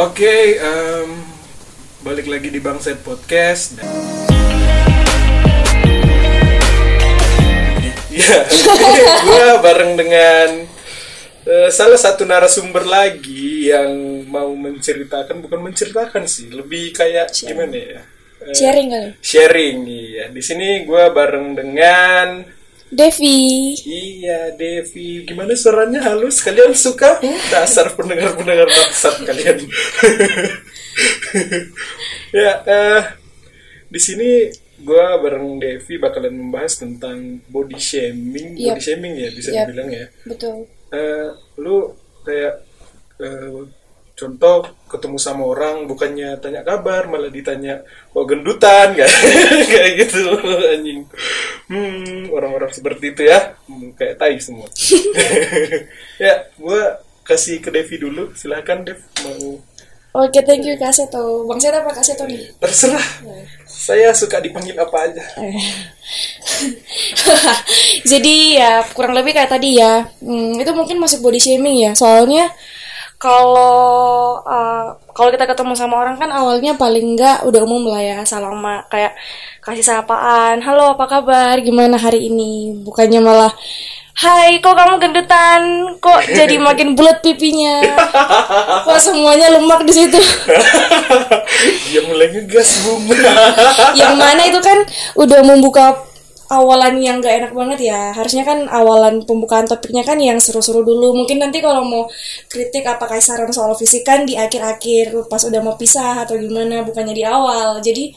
Oke, em, balik lagi di Bangset Podcast. Iya, gue bareng dengan eh, salah satu narasumber lagi yang mau menceritakan, bukan menceritakan sih, lebih kayak gimana ya? Eh, Sharing kali. Sharing, iya. Di sini gue bareng dengan Devi. Iya, Devi. Gimana suaranya halus? Kalian suka? Dasar pendengar-pendengar bangsat kalian. ya, eh di sini gue bareng Devi bakalan membahas tentang body shaming, Yap. body shaming ya bisa Yap. dibilang ya. Betul. Eh, lu kayak eh, contoh ketemu sama orang bukannya tanya kabar malah ditanya kok gendutan kayak kayak gitu anjing hmm orang-orang seperti itu ya Hmm, kayak tai semua ya gua kasih ke Devi dulu silahkan Dev mau Oke, thank you Kak Seto. Bang Seto apa Kak Seto nih? terserah saya suka dipanggil apa aja Jadi ya kurang lebih kayak tadi ya. Hmm, itu mungkin masuk body shaming ya. Soalnya kalau uh, kalau kita ketemu sama orang kan awalnya paling enggak udah umum lah ya salam kayak kasih sapaan halo apa kabar gimana hari ini bukannya malah Hai, kok kamu gendutan? Kok jadi makin bulat pipinya? Kok semuanya lemak di situ? dia mulai ngegas bung yang mana itu kan udah membuka awalan yang gak enak banget ya. Harusnya kan awalan pembukaan topiknya kan yang seru-seru dulu. Mungkin nanti kalau mau kritik apa kayak saran soal fisik kan di akhir-akhir pas udah mau pisah atau gimana bukannya di awal. Jadi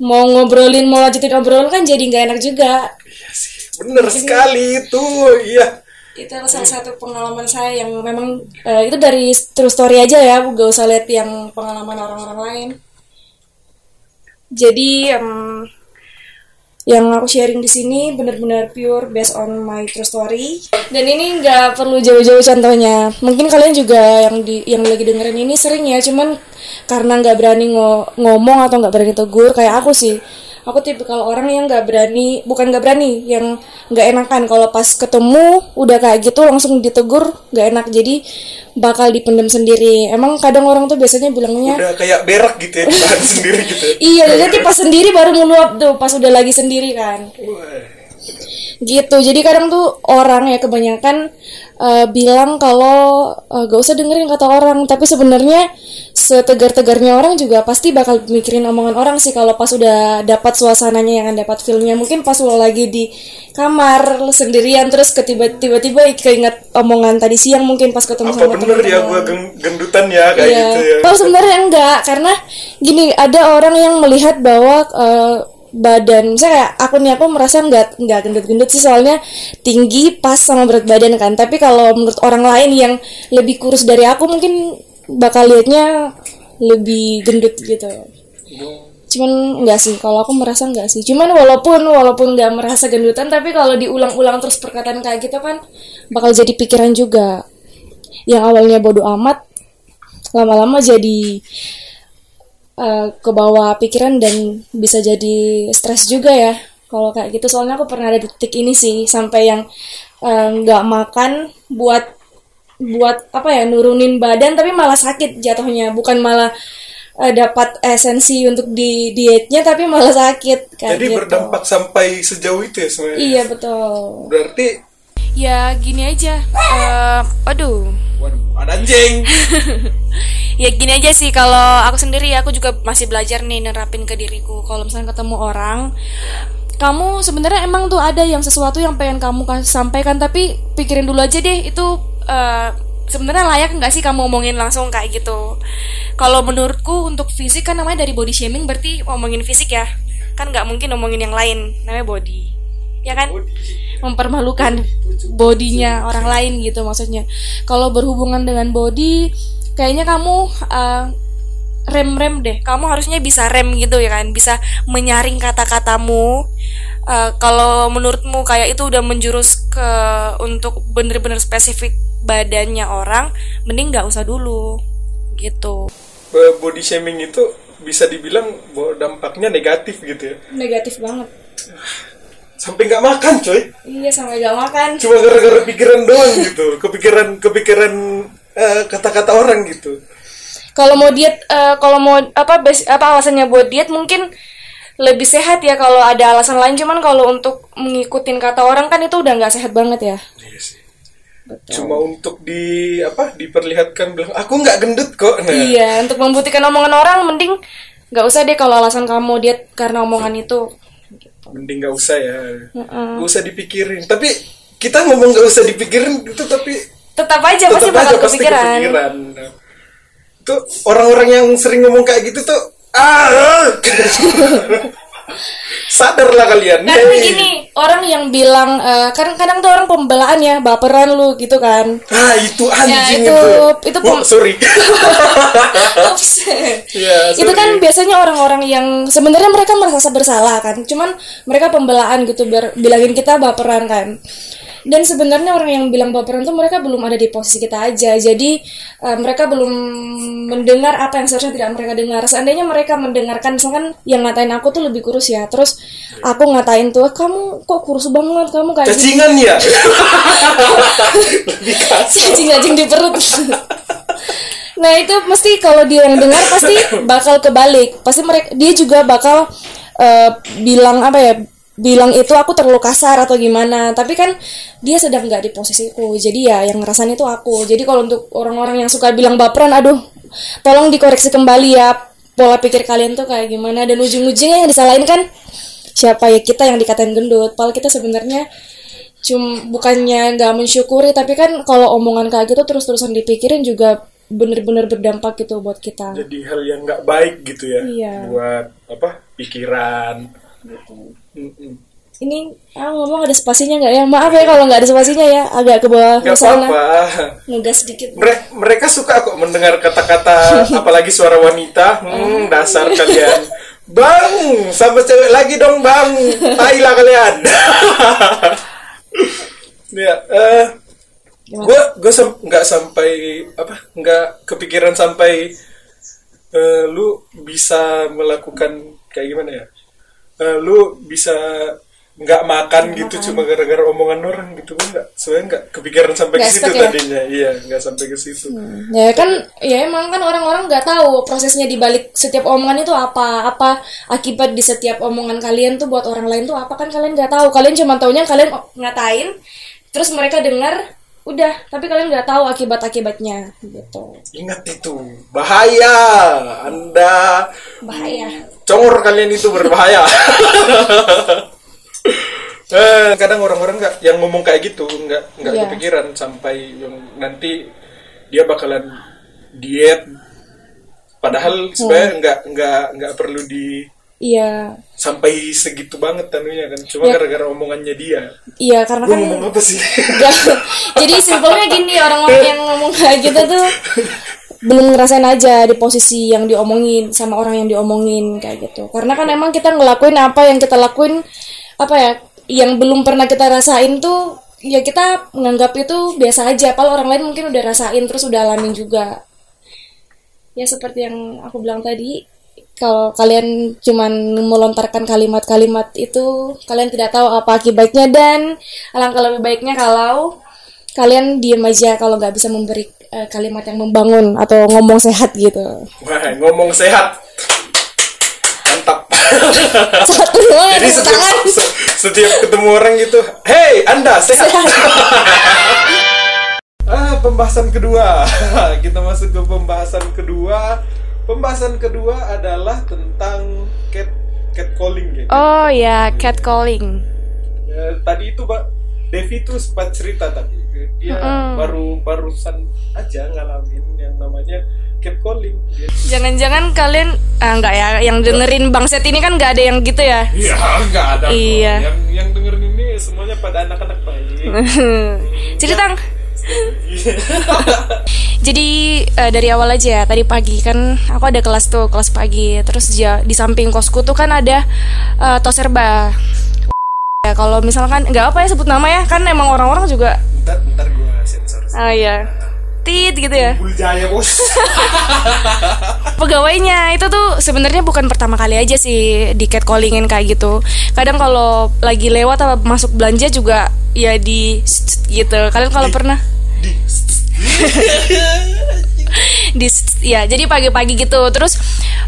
mau ngobrolin mau lanjutin obrolan kan jadi nggak enak juga. Iya sih, bener sekali itu. Iya. itu salah satu pengalaman saya yang memang eh, itu dari true story aja ya. Gak usah lihat yang pengalaman orang-orang lain. Jadi em, yang aku sharing di sini benar-benar pure based on my true story. Dan ini nggak perlu jauh-jauh contohnya. Mungkin kalian juga yang di yang lagi dengerin ini sering ya cuman karena nggak berani ngo- ngomong atau nggak berani tegur kayak aku sih aku tipikal orang yang nggak berani bukan nggak berani yang nggak enakan. Kalau pas ketemu udah kayak gitu langsung ditegur nggak enak. Jadi bakal dipendam sendiri. Emang kadang orang tuh biasanya bilangnya udah kayak berak gitu ya ditahan sendiri gitu ya. iya nanti pas sendiri baru meluap tuh pas udah lagi sendiri kan. Gitu. Jadi kadang tuh orang ya kebanyakan eh, bilang kalau eh, gak usah dengerin kata orang tapi sebenarnya setegar-tegarnya orang juga pasti bakal mikirin omongan orang sih kalau pas udah dapat suasananya yang dapat feelnya mungkin pas lo lagi di kamar lo sendirian terus ketiba- tiba-tiba keinget omongan tadi siang mungkin pas ketemu apa sama bener ya teman-teman. gua geng- gendutan ya kayak Iya. gitu ya Kalau sebenarnya enggak, karena gini ada orang yang melihat bahwa eh, badan, misalnya kayak aku nih aku merasa enggak enggak gendut-gendut sih soalnya tinggi pas sama berat badan kan. Tapi kalau menurut orang lain yang lebih kurus dari aku mungkin bakal liatnya lebih gendut gitu. Cuman enggak sih, kalau aku merasa enggak sih. Cuman walaupun walaupun enggak merasa gendutan, tapi kalau diulang-ulang terus perkataan kayak gitu kan bakal jadi pikiran juga. Yang awalnya bodoh amat, lama-lama jadi eh, ke bawah pikiran dan bisa jadi stres juga ya kalau kayak gitu soalnya aku pernah ada di titik ini sih sampai yang eh, nggak makan buat buat apa ya nurunin badan tapi malah sakit jatuhnya bukan malah eh, dapat esensi untuk di dietnya tapi malah sakit kayak Jadi gitu. berdampak sampai sejauh itu ya sebenarnya. iya betul Berarti ya gini aja eh, aduh waduh, ada anjing. ya gini aja sih kalau aku sendiri aku juga masih belajar nih nerapin ke diriku. Kalau misalnya ketemu orang kamu sebenarnya emang tuh ada yang sesuatu yang pengen kamu sampaikan tapi pikirin dulu aja deh itu eh, sebenarnya layak nggak sih kamu ngomongin langsung kayak gitu? Kalau menurutku untuk fisik kan namanya dari body shaming berarti ngomongin fisik ya. Kan nggak mungkin ngomongin yang lain namanya body. Ya kan? Mempermalukan bodinya orang lain gitu maksudnya. Kalau berhubungan dengan body kayaknya kamu uh, rem-rem deh. Kamu harusnya bisa rem gitu ya kan? Bisa menyaring kata-katamu. Uh, kalau menurutmu kayak itu udah menjurus ke untuk bener-bener spesifik badannya orang mending nggak usah dulu. Gitu. Body shaming itu bisa dibilang bahwa dampaknya negatif gitu ya. negatif banget. Sampai nggak makan coy. iya sampai gak makan. Cuma gara-gara pikiran doang gitu. Kepikiran kepikiran eh, kata-kata orang gitu. kalau mau diet eh, kalau mau apa bas- apa alasannya buat diet mungkin lebih sehat ya kalau ada alasan lain cuman kalau untuk mengikutin kata orang kan itu udah nggak sehat banget ya Iya sih. Cuma untuk di apa diperlihatkan bilang aku nggak gendut kok. Nah, iya untuk membuktikan omongan orang mending nggak usah deh kalau alasan kamu diet karena omongan itu mending nggak usah ya. Nggak usah dipikirin. Tapi kita ngomong nggak usah dipikirin itu tapi tetap aja pasti tetap aja bakal pasti kepikiran. Nah, Itu orang-orang yang sering ngomong kayak gitu tuh ah sadarlah kalian. Karena Hey. gini, orang yang bilang eh, kan kadang tuh orang pembelaan ya, baperan lu gitu kan. Ah itu anjing Ya, itu- itu Wah, pem- sorry. Ups. Ya, itu sorry. kan biasanya orang-orang yang sebenarnya mereka merasa bersalah kan, cuman mereka pembelaan gitu biar bilangin kita baperan kan. Dan sebenarnya orang yang bilang baperan tuh mereka belum ada di posisi kita aja. Jadi eh, mereka belum mendengar apa yang seharusnya tidak mereka dengar. Seandainya mereka mendengarkan misalkan yang ngatain aku tuh lebih kurus ya. Terus aku ngatain tuh, "Kamu kok kurus banget? Kamu kayak gini." Cacingan ya. Lebih kasar. cacing-cacing di perut. nah itu mesti kalau dia yang dengar pasti bakal kebalik. Pasti mereka dia juga bakal eh, bilang apa ya? Bilang itu aku terlalu kasar atau gimana. Tapi kan dia sedang nggak di posisiku. Jadi ya yang ngerasain itu aku. Jadi kalau untuk orang-orang yang suka bilang baperan, aduh, tolong dikoreksi kembali ya pola pikir kalian tuh kayak gimana. Dan ujung-ujungnya yang disalahin kan siapa ya kita yang dikatain gendut. Padahal kita sebenarnya cum bukannya nggak mensyukuri tapi kan kalau omongan kayak gitu terus-terusan dipikirin juga bener-bener berdampak gitu buat kita Jadi hal yang nggak baik gitu ya. Iya. Buat apa? Pikiran. Mm-mm. ini ah ngomong ada spasinya nggak ya? Maaf ya kalau nggak ada spasinya ya. Agak ke bawah Nggak apa-apa. ngegas sedikit. Mere- mereka suka kok mendengar kata-kata apalagi suara wanita. Hmm, dasar kalian. Bang sama cewek lagi dong bang. Tai lah kalian. Ya eh gue gue nggak sampai apa nggak kepikiran sampai eh, lu bisa melakukan kayak gimana ya Eh, lu bisa nggak makan gitu cuma gara-gara omongan orang gitu gue nggak sebenarnya nggak kepikiran sampai ke Nggak situ stuck ya? tadinya. Iya nggak sampai ke situ. Ya kan ya emang kan orang-orang nggak tahu prosesnya di balik setiap omongan itu apa. Apa akibat di setiap omongan kalian tuh buat orang lain tuh apa kan kalian nggak tahu. Kalian cuma taunya kalian ngatain terus mereka dengar udah tapi kalian nggak tahu akibat akibatnya gitu Ingat itu bahaya. Anda bahaya congor kalian itu berbahaya. eh, kadang orang-orang nggak yang ngomong kayak gitu nggak nggak Iya. kepikiran sampai yang nanti dia bakalan diet. Padahal sebenarnya nggak nggak nggak perlu di iya. Sampai segitu banget tanunya kan cuma Ya. gara-gara omongannya dia. Iya karena gue kan ngomong apa sih? Jadi simpelnya gini orang-orang yang ngomong kayak gitu tuh belum ngerasain aja di posisi yang diomongin sama orang yang diomongin kayak gitu. Karena kan emang kita ngelakuin apa yang kita lakuin apa ya yang belum pernah kita rasain tuh ya kita menganggap itu biasa aja. Padahal orang lain mungkin udah rasain terus udah alamin juga. Ya seperti yang aku bilang tadi kalau kalian cuman melontarkan kalimat-kalimat itu kalian tidak tahu apa akibatnya dan alangkah lebih baiknya kalau kalian diem aja kalau nggak bisa memberi eh, kalimat yang membangun atau ngomong sehat gitu Wah, ngomong sehat mantap satu doang Jadi setiap, setiap ketemu orang gitu, hey Anda sehat. ah, pembahasan kedua. Kita masuk ke pembahasan kedua. Pembahasan kedua adalah tentang cat catcalling ya. oh ya catcalling Ya, tadi itu Mbak Devi tuh sempat cerita tadi. Dia baru barusan aja ngalamin yang namanya catcalling. Dia- jangan-jangan kalian ah enggak ya yang dengerin bangset ini kan nggak ada yang gitu ya Iya, nggak ada. kok. Iya. Yang yang dengerin ini semuanya pada anak-anak baik. tang jadi eh, dari awal aja ya tadi pagi kan aku ada kelas tuh kelas pagi. Terus ya di samping kosku tuh kan ada eh, toserba ya kalau misalkan nggak apa ya sebut nama ya. Kan emang orang-orang juga Bentar, bentar gue sensor. ah ya tit gitu ya. Buljaya bos. pegawainya itu tuh sebenarnya bukan pertama kali aja sih di catcallingin kayak gitu. Kadang kalau lagi lewat atau masuk belanja juga ya di gitu. Kalian kalau pernah Di. ya jadi pagi-pagi gitu. Terus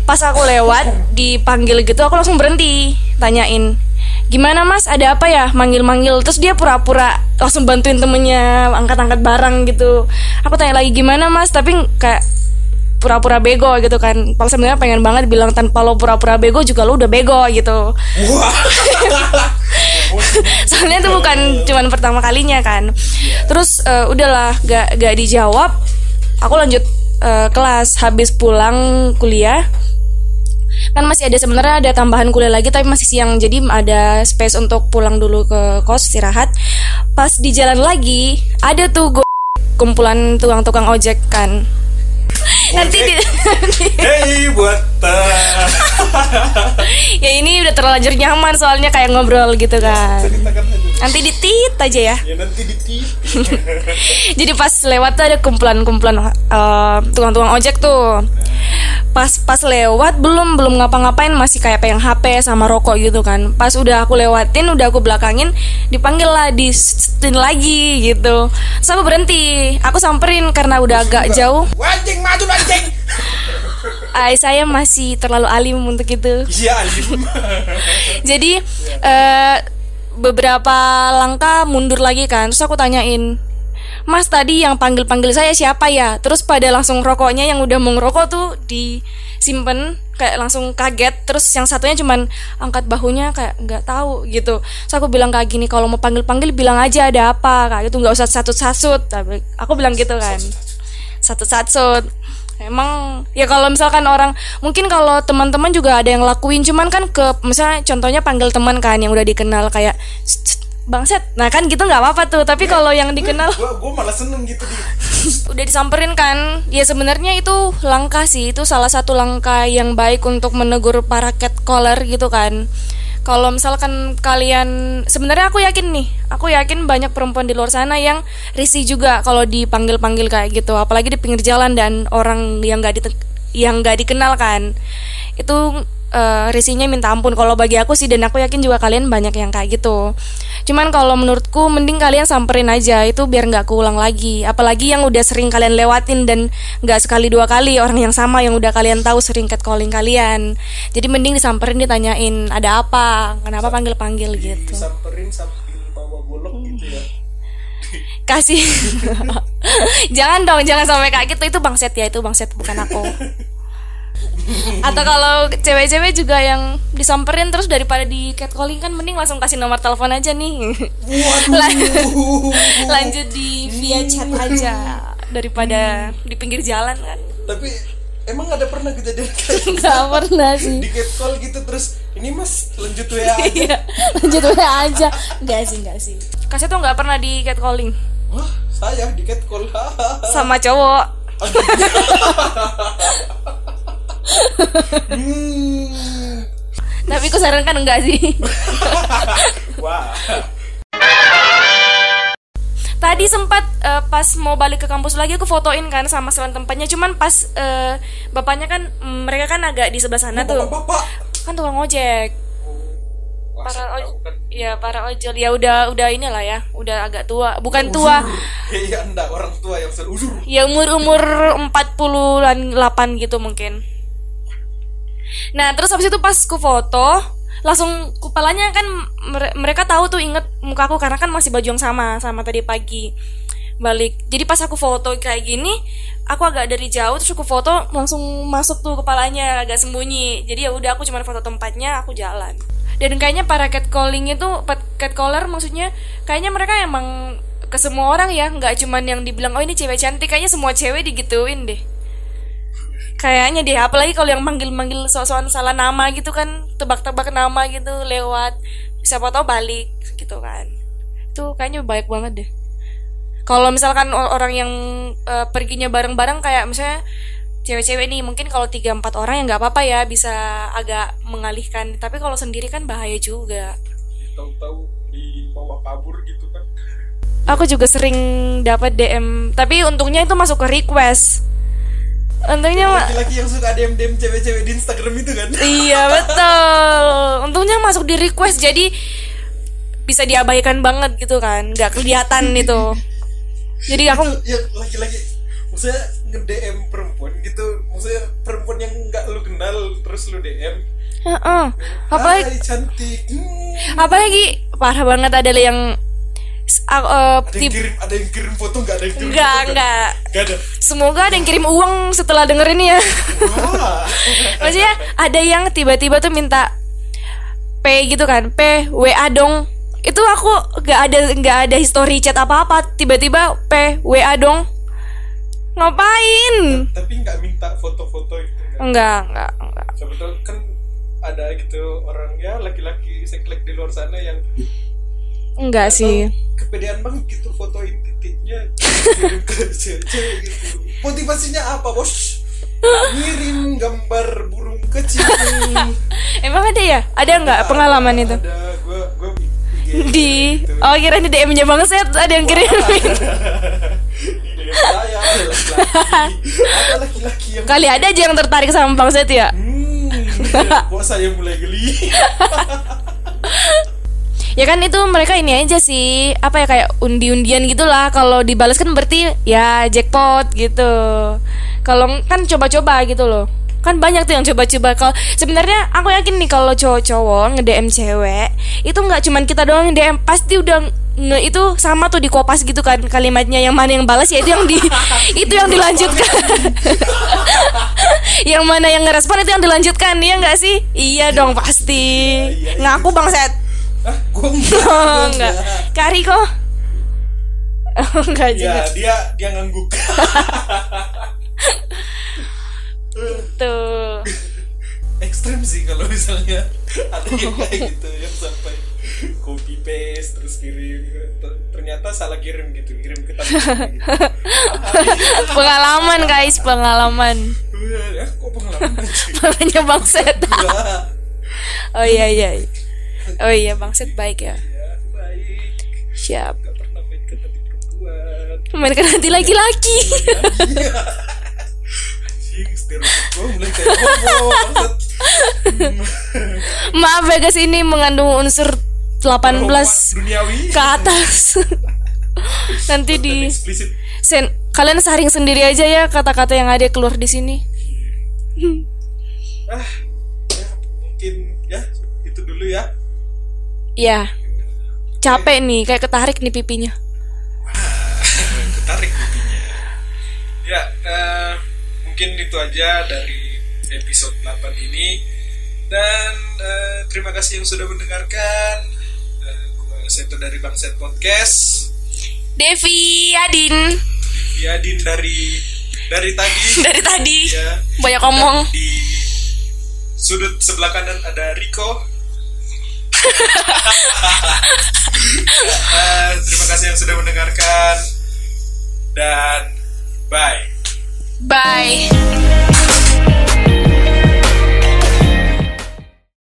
pas aku lewat dipanggil gitu aku langsung berhenti. Tanyain gimana mas? Ada apa ya? Manggil-manggil. Terus dia pura-pura langsung bantuin temennya angkat-angkat barang gitu. Aku tanya lagi gimana mas? Tapi kayak pura-pura bego gitu kan. Kalau sebenarnya pengen banget bilang tanpa lo pura-pura bego juga lo udah bego gitu. soalnya itu bukan cuman pertama kalinya kan. Terus eh, udahlah gak gak dijawab. Aku lanjut eh, kelas. Habis pulang kuliah. Kan masih ada sebenarnya ada tambahan kuliah lagi tapi masih siang. Jadi ada space untuk pulang dulu ke kos istirahat. Pas di jalan lagi ada tuh go- kumpulan tukang-tukang ojek kan nanti di, Hey buat uh, ya ini udah terlanjur nyaman soalnya kayak ngobrol gitu kan. ceritakan aja. nanti ditit aja ya. Ya nanti di Jadi pas lewat tuh ada kumpulan-kumpulan eh, tukang-tukang ojek tuh. Pas pas lewat belum belum ngapa-ngapain masih kayak pegang HP sama rokok gitu kan. Pas udah aku lewatin, udah aku belakangin, dipanggil lah, di lagi gitu. Aku berhenti, aku samperin karena udah agak jauh. Anjing maju anjing. Ay, saya masih terlalu alim untuk itu. Iya alim. Jadi eh, beberapa langkah mundur lagi kan. Terus aku tanyain, Mas tadi yang panggil-panggil saya siapa ya? Terus pada langsung rokoknya yang udah mau ngerokok tuh disimpan kayak langsung kaget. Terus yang satunya cuman angkat bahunya kayak nggak tahu gitu. Terus aku bilang kayak gini, kalau mau panggil-panggil bilang aja ada apa kayak gitu nggak usah satu-satu. Tapi aku bilang gitu kan satu-satu emang ya kalau misalkan orang mungkin kalau teman-teman juga ada yang lakuin cuman kan ke misalnya contohnya panggil teman kan yang udah dikenal kayak "Ssst, ssst, bangset nah kan gitu nggak apa-apa tuh tapi kalau yang dikenal Gua gua malah seneng gitu di. udah disamperin kan? Ya sebenarnya itu langkah sih itu salah satu langkah yang baik untuk menegur para catcaller gitu kan. Kalau misalkan kalian sebenarnya aku yakin nih aku yakin banyak perempuan di luar sana yang risih juga kalau dipanggil panggil kayak gitu apalagi di pinggir jalan dan orang yang nggak dite- yang nggak dikenal kan. Itu eh, risihnya minta ampun. Kalau bagi aku sih dan aku yakin juga kalian banyak yang kayak gitu cuman kalau menurutku mending kalian samperin aja itu biar nggak keulang lagi. Apalagi yang udah sering kalian lewatin dan nggak sekali dua kali orang yang sama yang udah kalian tahu sering catcalling kalian. Jadi mending disamperin ditanyain ada apa? Kenapa panggil panggil gitu. Disamperin sambil bawa golok gitu ya. kasih. Jangan dong jangan sampai kayak gitu. Itu bangset ya itu bangset bukan aku atau kalau cewek-cewek juga yang disamperin terus daripada di catcalling kan mending langsung kasih nomor telepon aja nih. Lan- lanjut di via chat aja daripada di pinggir jalan kan. Tapi emang ada pernah kejadian kayak nggak pernah sih. Di catcall gitu terus ini mas lanjut WA aja. Iya, lanjut WA aja. Nggak sih nggak sih. Kasih tuh nggak pernah di catcalling? Wah, saya di catcall. sama cowok. tapi aku sarankan enggak sih. Wah. Tadi sempat eh, pas mau balik ke kampus lagi aku fotoin kan sama selan tempatnya. Cuman pas eh, bapaknya kan mm, mereka kan agak di sebelah sana tuh. Bapak. kan tukang ojek. Wah, para saya oj tahu kan. ya para ojol. Ya udah udah inilah ya. Udah agak tua. Bukan tua. Iya, enggak orang tua yang uzur. ya umur umur 48 gitu mungkin nah terus habis itu pas ku foto langsung kepalanya kan mere- mereka tahu tuh inget mukaku karena kan masih baju yang sama sama tadi pagi balik. Jadi pas aku foto kayak gini aku agak dari jauh terus aku foto langsung masuk tuh kepalanya agak sembunyi. Jadi ya udah aku cuma foto tempatnya aku jalan. Dan kayaknya para catcalling itu catcaller maksudnya kayaknya mereka emang ke semua orang ya nggak cuman yang dibilang oh ini cewek cantik kayaknya semua cewek digituin deh kayaknya deh apalagi kalau yang manggil-manggil soal salah nama gitu kan tebak-tebak nama gitu lewat siapa tahu balik gitu kan. Itu kayaknya baik banget deh. Kalau misalkan orang yang eh, perginya bareng-bareng kayak misalnya cewek-cewek nih mungkin kalau tiga empat orang ya nggak apa-apa ya bisa agak mengalihkan. Tapi kalau sendiri kan bahaya juga. Tahu-tahu dibawa kabur gitu kan. aku juga sering dapat DM tapi untungnya itu masuk ke request untungnya ma- Laki-laki yang suka DM-DM cewek-cewek di Instagram itu kan. Iya betul. Untungnya masuk di request jadi bisa diabaikan banget gitu kan, nggak kelihatan itu. Jadi aku ya laki-laki maksudnya nge-DM perempuan gitu maksudnya perempuan yang nggak lu kenal terus lu DM Heeh. apalagi Hai cantik Hmm. apalagi parah banget ada yang eh, ada yang kirim ada yang kirim foto nggak ada yang kirim enggak foto, enggak nggak ada? Semoga ada yang kirim uang setelah denger ini ya. Maksudnya ada yang tiba-tiba tuh minta P gitu kan P WA dong. Itu aku nggak ada nggak ada history chat apa apa tiba-tiba P WA dong. Ngapain? Tapi nggak minta foto-foto itu nggak. enggak enggak enggak sebetulnya kan ada gitu orang ya laki-laki seklek di luar sana yang enggak sih. kepedean banget gitu fotoin titiknya kirim gitu motivasinya apa bos? Ngirim gambar burung kecil. Emang ada ya? Ada nggak pengalaman itu? ada. Gua gua di gitu. oh kira di DM nya bang Set ada yang ada ada yang kali ada aja yang tertarik sama bang Set ya? Hmm kok saya mulai geli ya kan itu mereka ini aja sih apa ya kayak undi-undian gitulah. Kalau dibalas kan berarti ya jackpot gitu. Kalau kan coba-coba gitu loh. Kan banyak tuh yang coba-coba. Kalau sebenarnya aku yakin nih kalau cowok-cowok nge DM cewek itu nggak cuman kita doang yang DM pasti udah nge itu sama tuh di kopas gitu kan kalimatnya. Yang mana yang balas ya itu yang di itu yang dilanjutkan. Yang mana yang ngerespon itu yang dilanjutkan. Iya nggak sih? Iya dong pasti. Iya, iya. ngaku bang Set enggak Oh, enggak. Kari kok. Oh, enggak ya juga. dia dia ngangguk Tuh. ekstrim sih kalau misalnya ada yang kayak gitu yang sampai copy paste terus kirim Ter- ternyata salah kirim gitu kirim ke tadi gitu. Pengalaman guys, pengalaman. ya kok pengalaman sih Makanya bangset. Wah, Oh iya iya. Oh iya bangset baik ya. Siap. main ke hati laki-laki. Maaf ya guys ini mengandung unsur 18 duniawi ke atas. Nanti di sen kalian saring sendiri aja ya kata-kata yang ada keluar di sini. ah ya mungkin ya itu dulu ya Ya. Capek nih, kayak ketarik nih pipinya. ketarik pipinya. Ya eh, mungkin itu aja dari episode 8 ini. Dan eh, terima kasih yang sudah mendengarkan. Eh, gua Seto dari Bangset Podcast. Devi Adin. Yadin dari dari tadi. Dari tadi. Ya banyak ngomong. di sudut sebelah kanan ada Riko Eh, terima kasih yang sudah mendengarkan dan bye Bye.